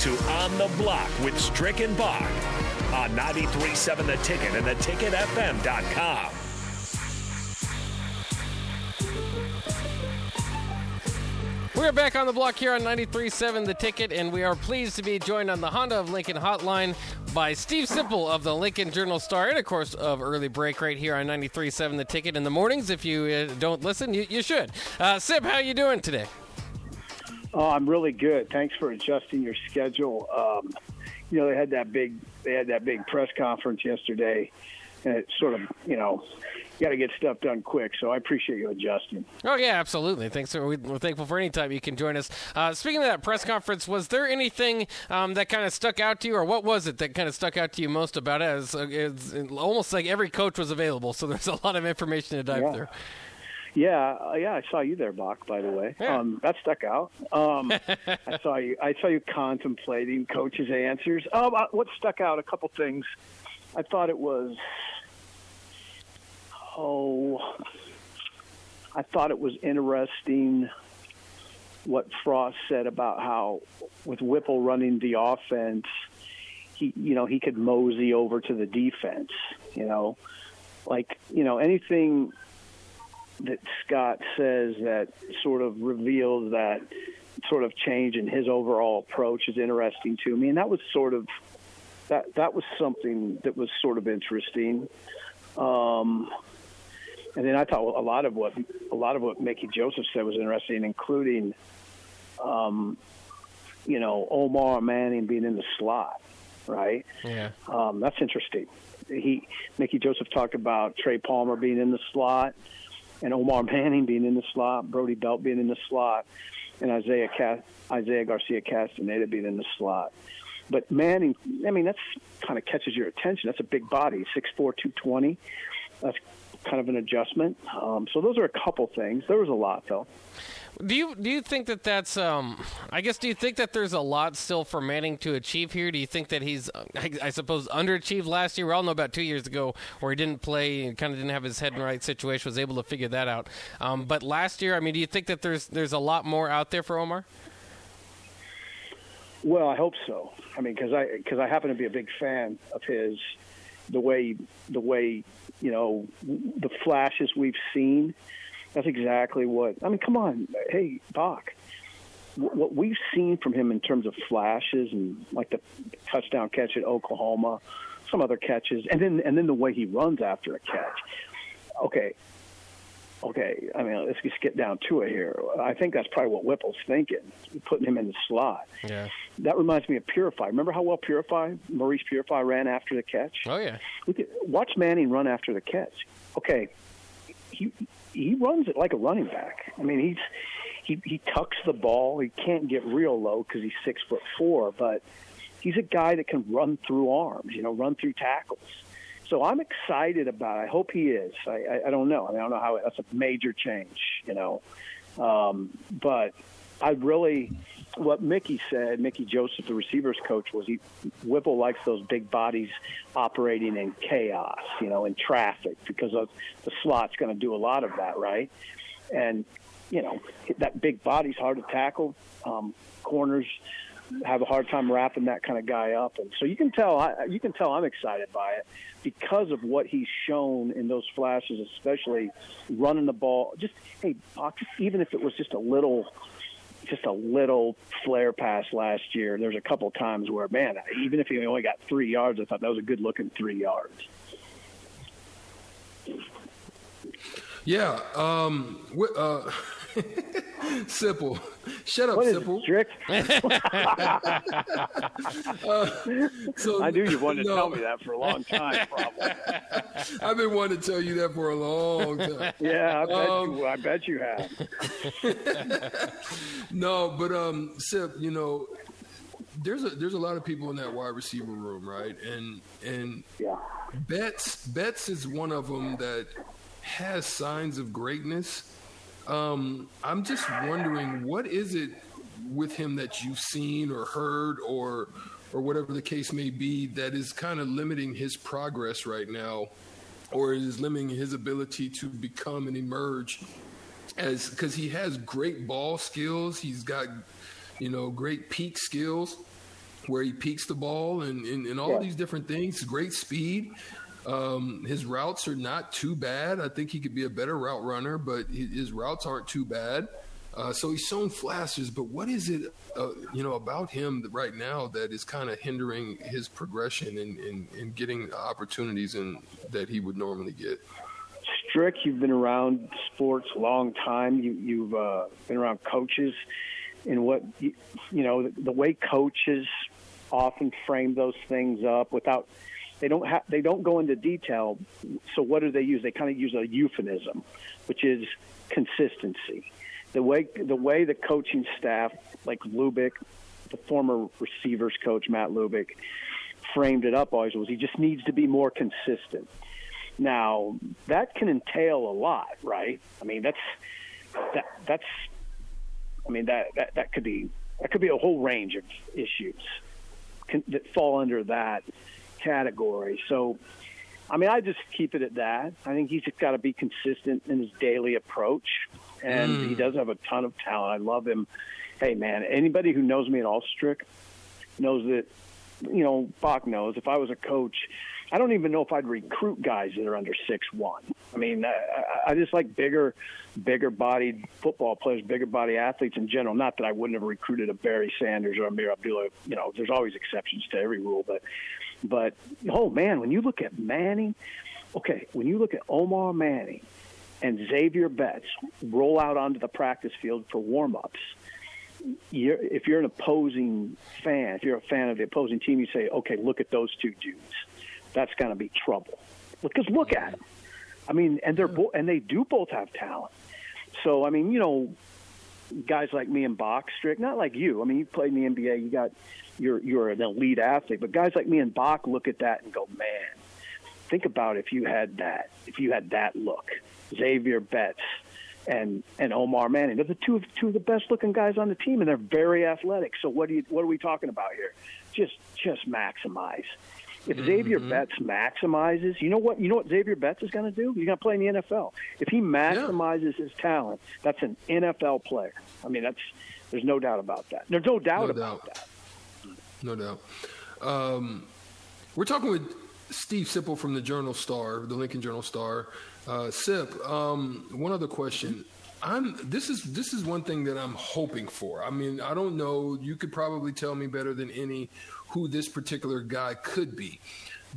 to On the Block with Strick and Bach on 93.7 The Ticket and theticketfm.com. We're back on the block here on 93.7 The Ticket, and we are pleased to be joined on the Honda of Lincoln hotline by Steve Sipple of the Lincoln Journal Star, and of course of Early Break right here on 93.7 The Ticket in the mornings. If you uh, don't listen, you, you should. Uh, Sip, how you doing today? Oh, I'm really good. Thanks for adjusting your schedule. Um, you know, they had that big they had that big press conference yesterday, and it sort of you know got to get stuff done quick. So I appreciate you adjusting. Oh yeah, absolutely. Thanks. For, we're thankful for any time you can join us. Uh, speaking of that press conference, was there anything um, that kind of stuck out to you, or what was it that kind of stuck out to you most about it? As, it's almost like every coach was available, so there's a lot of information to dive yeah. through. Yeah, uh, yeah, I saw you there, Bach. By the way, Yeah. um, that stuck out. Um, I saw you. I saw you contemplating coaches' answers. Um, uh, what stuck out? A couple things. I thought it was. Oh, I thought it was interesting what Frost said about how, with Whipple running the offense, he, you know, he could mosey over to the defense. You know, like you know anything that Scott says that sort of reveals that sort of change in his overall approach is interesting to me, and that was sort of that that was something that was sort of interesting. Um, and then I thought a lot of what a lot of what Mickey Joseph said was interesting, including, um, you know, Omar Manning being in the slot, right? Yeah. Um, that's interesting. He Mickey Joseph talked about Trey Palmer being in the slot, and Omar Manning being in the slot, Brody Belt being in the slot, and Isaiah Cas- Isaiah Garcia Castaneda being in the slot. But Manning, I mean, that's kind of catches your attention. That's a big body, six four, two twenty. That's kind of an adjustment. Um, so those are a couple things. There was a lot though. Do you do you think that that's um I guess do you think that there's a lot still for Manning to achieve here? Do you think that he's I, I suppose underachieved last year? We all know about two years ago where he didn't play and kind of didn't have his head in the right situation, was able to figure that out. Um, but last year, I mean, do you think that there's there's a lot more out there for Omar? Well, I hope so. I mean, because I because I happen to be a big fan of his, the way the way you know the flashes we've seen. That's exactly what I mean. Come on, hey Bach, what we've seen from him in terms of flashes and like the touchdown catch at Oklahoma, some other catches, and then and then the way he runs after a catch. Okay, okay. I mean, let's just get down to it here. I think that's probably what Whipple's thinking, putting him in the slot. Yeah. That reminds me of Purify. Remember how well Purify, Maurice Purify, ran after the catch? Oh yeah. Look at, watch Manning run after the catch. Okay, he he runs it like a running back. I mean, he's he he tucks the ball. He can't get real low because he's six foot four, but he's a guy that can run through arms. You know, run through tackles. So I'm excited about. It. I hope he is. I, I, I don't know. I, mean, I don't know how. That's a major change. You know, um, but I really what Mickey said. Mickey Joseph, the receivers coach, was he Whipple likes those big bodies operating in chaos. You know, in traffic because of the slot's going to do a lot of that, right? And you know that big body's hard to tackle. Um, corners have a hard time wrapping that kind of guy up, and so you can tell. I, you can tell I'm excited by it because of what he's shown in those flashes, especially running the ball. Just hey, even if it was just a little, just a little flare pass last year. There's a couple times where, man, even if he only got three yards, I thought that was a good looking three yards. Yeah. Um. Uh, Simple. Shut up, What is Simple. it, Strick? So I knew you wanted to tell me that for a long time, probably. I've been wanting to tell you that for a long time. Yeah, I bet Um, you. I bet you have. No, but um, Sip, you know, there's a there's a lot of people in that wide receiver room, right? And and Yeah. Betts Betts is one of them that has signs of greatness. Um, I'm just wondering what is it with him that you've seen or heard or or whatever the case may be that is kind of limiting his progress right now or is limiting his ability to become and emerge as because he has great ball skills he's got you know great peak skills where he peaks the ball and, and, and all Yeah. these different things. Great speed. Um, his routes are not too bad. I think he could be a better route runner, but hi- his routes aren't too bad. Uh, so he's shown flashes, but what is it, uh, you know, about him right now that is kind of hindering his progression and, getting opportunities in, that he would normally get? Strick, you've been around sports a long time. You, you've uh, been around coaches, and what you, you know the, the way coaches often frame those things up without they don't have they don't go into detail. So what do they use? They kind of use a euphemism, which is consistency. The way the way the coaching staff, like Lubick, the former receivers coach Matt Lubick, framed it up always was he just needs to be more consistent. Now that can entail a lot, right? I mean that's that that's I mean that that, that could be that could be a whole range of issues that fall under that category. So I mean I just keep it at that. I think he's just got to be consistent in his daily approach and he mm. does have a ton of talent. I love him. Hey man, anybody who knows me at all strict knows that you know, Bach knows if I was a coach, I don't even know if I'd recruit guys that are under six one. I mean, I, I just like bigger, bigger bodied football players, bigger body athletes in general. Not that I wouldn't have recruited a Barry Sanders or a Ameer Abdullah. You know, there's always exceptions to every rule, but, but oh man, when you look at Manning, okay, when you look at Omar Manning and Xavier Betts roll out onto the practice field for warm-ups you're, if you're an opposing fan, if you're a fan of the opposing team, you say, okay, look at those two dudes. That's going to be trouble. Because look at them. I mean, and they're bo- and they do both have talent. So I mean, you know, guys like me and Bach, Strick, not like you. I mean, you played in the NBA. You got you're you're an elite athlete, but guys like me and Bach look at that and go, man, think about if you had that, if you had that look, Xavier Betts and and Omar Manning. They're the two of two of the best looking guys on the team, and they're very athletic. So what do you what are we talking about here? Just just maximize. If Xavier Betts maximizes, you know what you know what Xavier Betts is going to do? He's going to play in the NFL. If he maximizes his talent, that's an NFL player. I mean, that's there's no doubt about that. There's no doubt No about doubt. that. No doubt. Um, we're talking with Steve Sipple from the Journal Star, the Lincoln Journal Star. Uh, Sip, um, one other question. I'm this is this is one thing that I'm hoping for. I mean, I don't know. You could probably tell me better than any who this particular guy could be.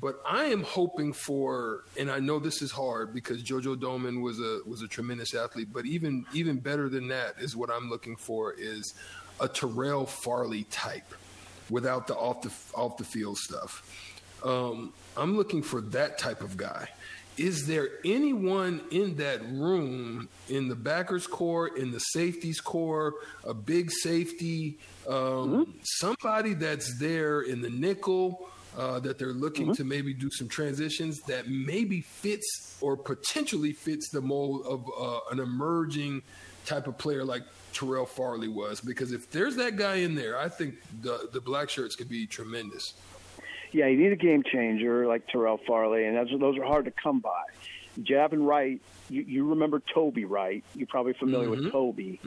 But I am hoping for, and I know this is hard because JoJo Domann was a was a tremendous athlete. But even even better than that is what I'm looking for is a Terrell Farley type, without the off the off the field stuff. Um, I'm looking for that type of guy. Is there anyone in that room, in the backers corps, in the safeties corps, a big safety, um, somebody that's there in the nickel uh, that they're looking to maybe do some transitions that maybe fits or potentially fits the mold of uh, an emerging type of player like Terrell Farley was? Because if there's that guy in there, I think the the black shirts could be tremendous. Yeah, you need a game changer like Terrell Farley, and that's, those are hard to come by. Javin Wright, you, you remember Toby Wright? You're probably familiar with Toby.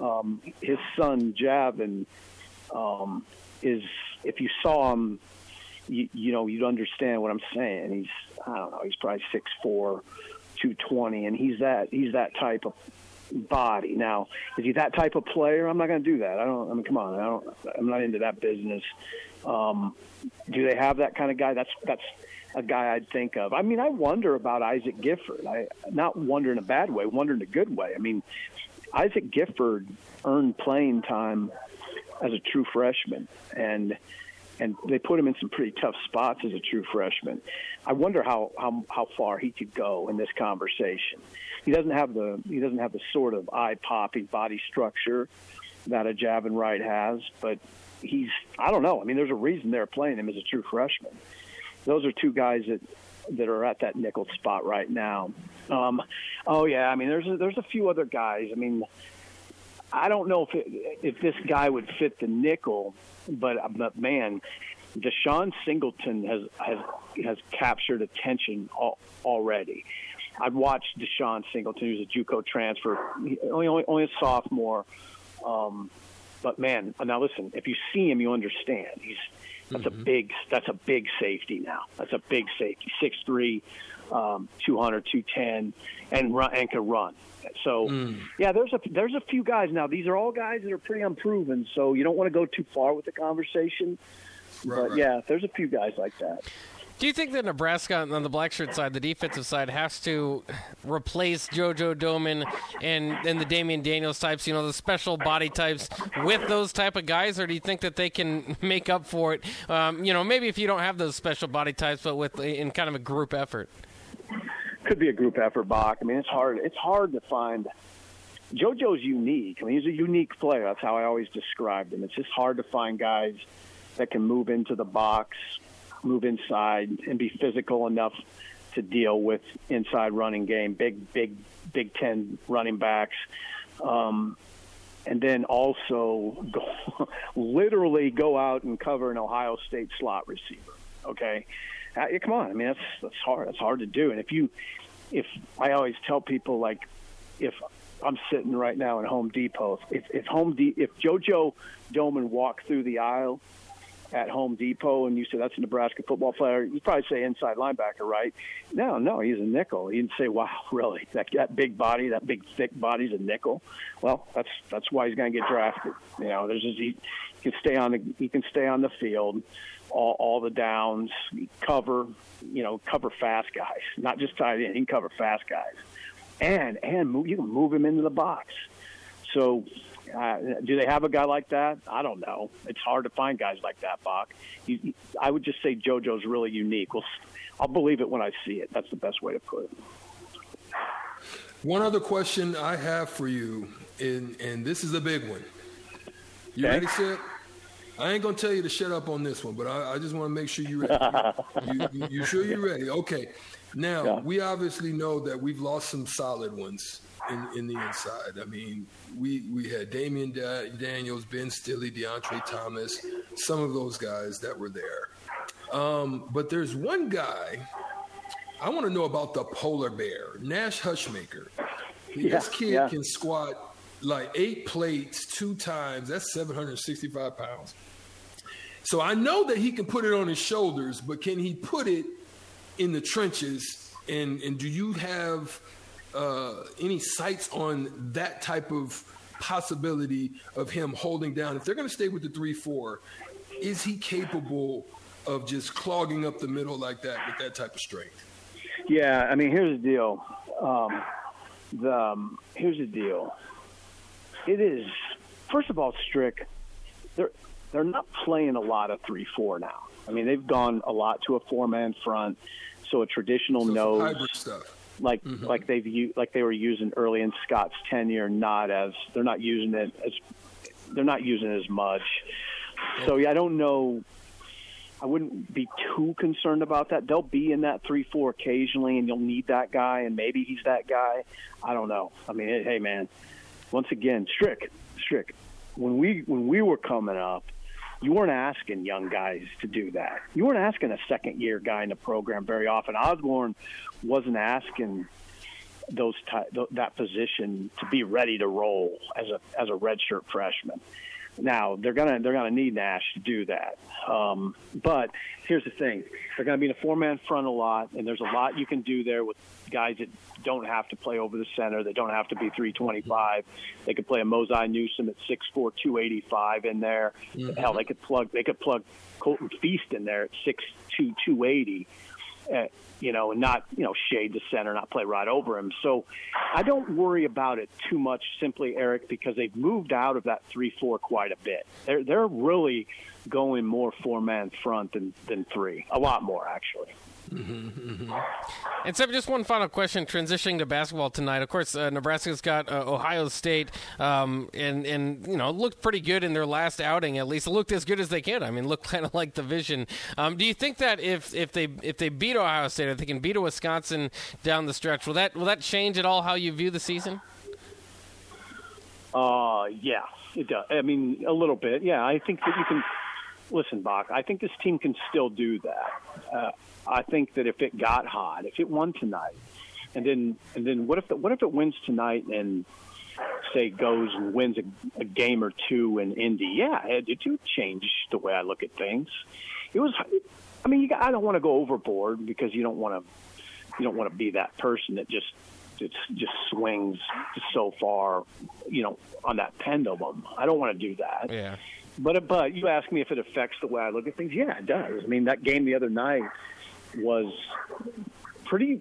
Um, his son Javin um, is, if you saw him, you, you know you'd understand what I'm saying. He's I don't know, he's probably six four, two twenty, and he's that he's that type of body. Now, is he that type of player? I'm not going to do that. I don't. I mean, come on. I don't. I'm not into that business. Um, do they have that kind of guy? That's that's a guy I'd think of. I mean, I wonder about Isaac Gifford. I not wonder in a bad way, wonder in a good way. I mean, Isaac Gifford earned playing time as a true freshman, and and they put him in some pretty tough spots as a true freshman. I wonder how how how far he could go in this conversation. He doesn't have the he doesn't have the sort of eye popping body structure that a Javin Wright has, but he's I don't know. I mean, there's a reason they're playing him as a true freshman. Those are two guys that that are at that nickel spot right now. Um, oh yeah, I mean, there's a, there's a few other guys. I mean, I don't know if it, if this guy would fit the nickel, but, but man, Deshaun Singleton has has has captured attention al- already. I've watched Deshaun Singleton, who's a JUCO transfer, only only, only a sophomore. Um, but man, now listen, if you see him, you understand. He's that's mm-hmm. a big that's a big safety now. That's a big safety. Six three, um, 200, 210, and run and can run. So mm. yeah, there's a there's a few guys now. These are all guys that are pretty unproven. So you don't want to go too far with the conversation. Right, but right. yeah, there's a few guys like that. Do you think that Nebraska on the black shirt side, the defensive side, has to replace JoJo Domann and and the Damion Daniels types, you know, the special body types with those type of guys, or do you think that they can make up for it? Um, you know, maybe if you don't have those special body types, but with in kind of a group effort. Could be a group effort, Bach. I mean, it's hard. It's hard to find. JoJo's unique. I mean, he's a unique player. That's how I always described him. It's just hard to find guys that can move into the box, move inside, and be physical enough to deal with inside running game. Big, big, Big Ten running backs. Um, and then also go, literally go out and cover an Ohio State slot receiver. Okay, uh, come on. I mean, that's that's hard. That's hard to do. And if you, if I always tell people like, if I'm sitting right now in Home Depot, if if Home De- if JoJo Domann walked through the aisle at Home Depot and you say that's a Nebraska football player, you'd probably say inside linebacker, right? No, no, he's a nickel. You'd say, wow, really? That that big body, that big thick body's a nickel. Well, that's that's why he's going to get drafted. You know, there's just, he can stay on the he can stay on the field. All, all the downs, cover, you know, cover fast guys, not just tight end. He can cover fast guys, and and move, you can move him into the box. So uh, do they have a guy like that? I don't know. It's hard to find guys like that, Bach. You, I would just say JoJo's really unique. Well, I'll believe it when I see it. That's the best way to put it. One other question I have for you, and, and this is a big one. You okay. ready, Sip? I ain't gonna tell you to shut up on this one, but I, I just want to make sure you're ready. you, you, you, sure you're ready? Okay. Now yeah. we obviously know that we've lost some solid ones in, in the inside. I mean, we we had Damion da- Daniels, Ben Stille, Deontre Thomas, some of those guys that were there. Um, but there's one guy I want to know about the polar bear, Nash Hutmacher. Yeah, this kid yeah. can squat like eight plates two times. That's 765 pounds. So I know that he can put it on his shoulders, but can he put it in the trenches? And and do you have uh, any sights on that type of possibility of him holding down? If they're going to stay with the three four, is he capable of just clogging up the middle like that with that type of strength? Yeah, I mean, here's the deal. Um, the um, here's the deal. It is first of all, Strick. They're they're not playing a lot of three four now. I mean, they've gone a lot to a four man front, so a traditional so nose stuff like mm-hmm. like they've like they were using early in Scott's tenure. Not as they're not using it as they're not using it as much. So yeah, I don't know. I wouldn't be too concerned about that. They'll be in that three four occasionally, and you'll need that guy, and maybe he's that guy. I don't know. I mean, hey man, once again, Strick, Strick. When we when we were coming up, you weren't asking young guys to do that. You weren't asking a second year guy in the program very often. Osborne wasn't asking those ty- that position to be ready to roll as a as a redshirt freshman. Now they're gonna they're gonna need Nash to do that. Um, but here's the thing: they're gonna be in a four man front a lot, and there's a lot you can do there with guys that don't have to play over the center. They don't have to be 325. They could play a Mosai Newsom at 6'4", 285 in there. Mm-hmm. Hell, they could plug they could plug Colton Feist in there at 6'2", 280. Uh, you know, and not, you know, shade the center, not play right over him. So I don't worry about it too much simply, Eric, because they've moved out of that 3 4 quite a bit. They're, they're really going more four man front than, than three, a lot more, actually. Mm-hmm, mm-hmm. And so, just one final question. Transitioning to basketball tonight, of course, uh, Nebraska's got uh, Ohio State, um, and and you know looked pretty good in their last outing. At least it looked as good as they can. I mean, looked kind of like the vision. Um, do you think that if if they if they beat Ohio State, if they can beat Wisconsin down the stretch, will that will that change at all how you view the season? Uh, yeah, it does. I mean, a little bit. Yeah, I think that you can listen, Bach. I think this team can still do that. Uh, I think that if it got hot, if it won tonight, and then and then what if the, what if it wins tonight and say goes and wins a, a game or two in Indy, yeah, it, it change the way I look at things. It was, I mean, you, I don't want to go overboard because you don't want to, you don't want to be that person that just it just swings so far, you know, on that pendulum. I don't want to do that. Yeah. But uh, but you ask me if it affects the way I look at things. Yeah, it does. I mean, that game the other night was pretty.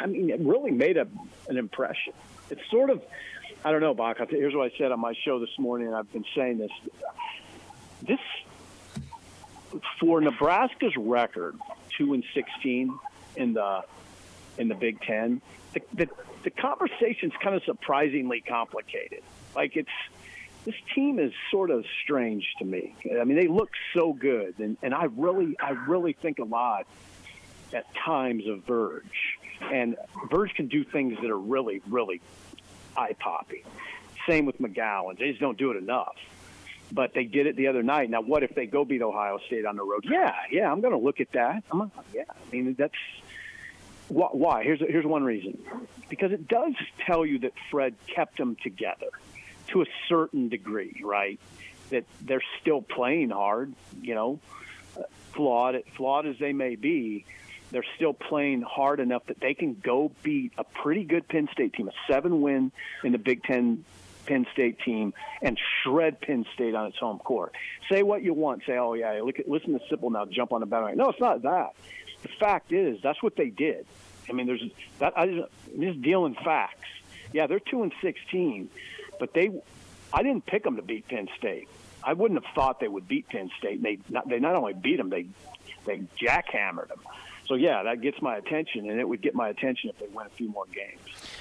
I mean, it really made a, an impression. It's sort of, I don't know, Bach. Here's what I said on my show this morning, and I've been saying this. This for Nebraska's record, two and sixteen in the in the Big Ten. The the, the conversation's kind of surprisingly complicated. Like it's this team is sort of strange to me. I mean, they look so good, and, and I really, I really think a lot at times of Verge, and Verge can do things that are really, really eye popping. Same with McGowens; they just don't do it enough. But they did it the other night. Now, what if they go beat Ohio State on the road? Yeah, yeah, I'm going to look at that. I'm, gonna, yeah, I mean that's why. Here's here's one reason, because it does tell you that Fred kept them together to a certain degree, right? That they're still playing hard, you know, flawed flawed as they may be, they're still playing hard enough that they can go beat a pretty good Penn State team, a seven win in the Big Ten Penn State team, and shred Penn State on its home court. Say what you want. Say, oh yeah, look listen to Sipple now jump on the bandwagon. No, it's not that. The fact is that's what they did. I mean, there's that. I just, I'm just dealing facts. Yeah, they're two and sixteen, but they, I didn't pick them to beat Penn State. I wouldn't have thought they would beat Penn State. They not, they not only beat them, they they jackhammered them. So yeah, that gets my attention, and it would get my attention if they win a few more games.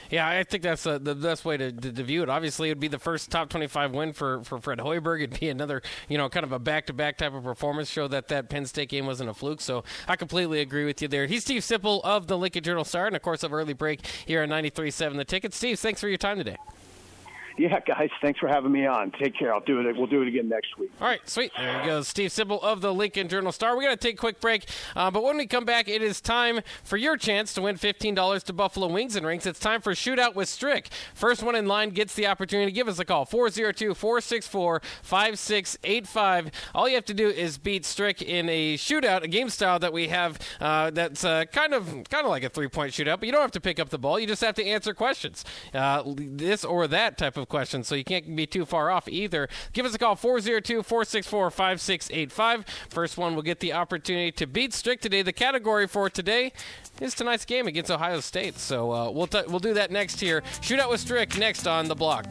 Yeah, I think that's uh, the best way to, to, to, view it. Obviously, it would be the first top 25 win for, for Fred Hoiberg. It'd be another, you know, kind of a back-to-back type of performance. Show that that Penn State game wasn't a fluke. So I completely agree with you there. He's Steve Sipple of the Lincoln Journal Star, and of course of Early Break here on 93.7 The Ticket. Steve, thanks for your time today. Yeah, guys, thanks for having me on. Take care. I'll do it. We'll do it again next week. All right, sweet. There he goes, Steve Sipple of the Lincoln Journal Star. We're going to take a quick break, uh, but when we come back, it is time for your chance to win $15 to Buffalo Wings and Rings. It's time for Shootout with Strick. First one in line gets the opportunity. To give us a call, 402 464 5685. All you have to do is beat Strick in a shootout, a game style that we have uh, that's uh, kind of kind of like a three point shootout, but you don't have to pick up the ball. You just have to answer questions, uh, this or that type of questions, so you can't be too far off either. Give us a call 402 464 5685. First one will get the opportunity to beat Strick today. The category for today is tonight's game against Ohio State. So uh, we'll, t- we'll do that next here. Shootout with Strick next on the block.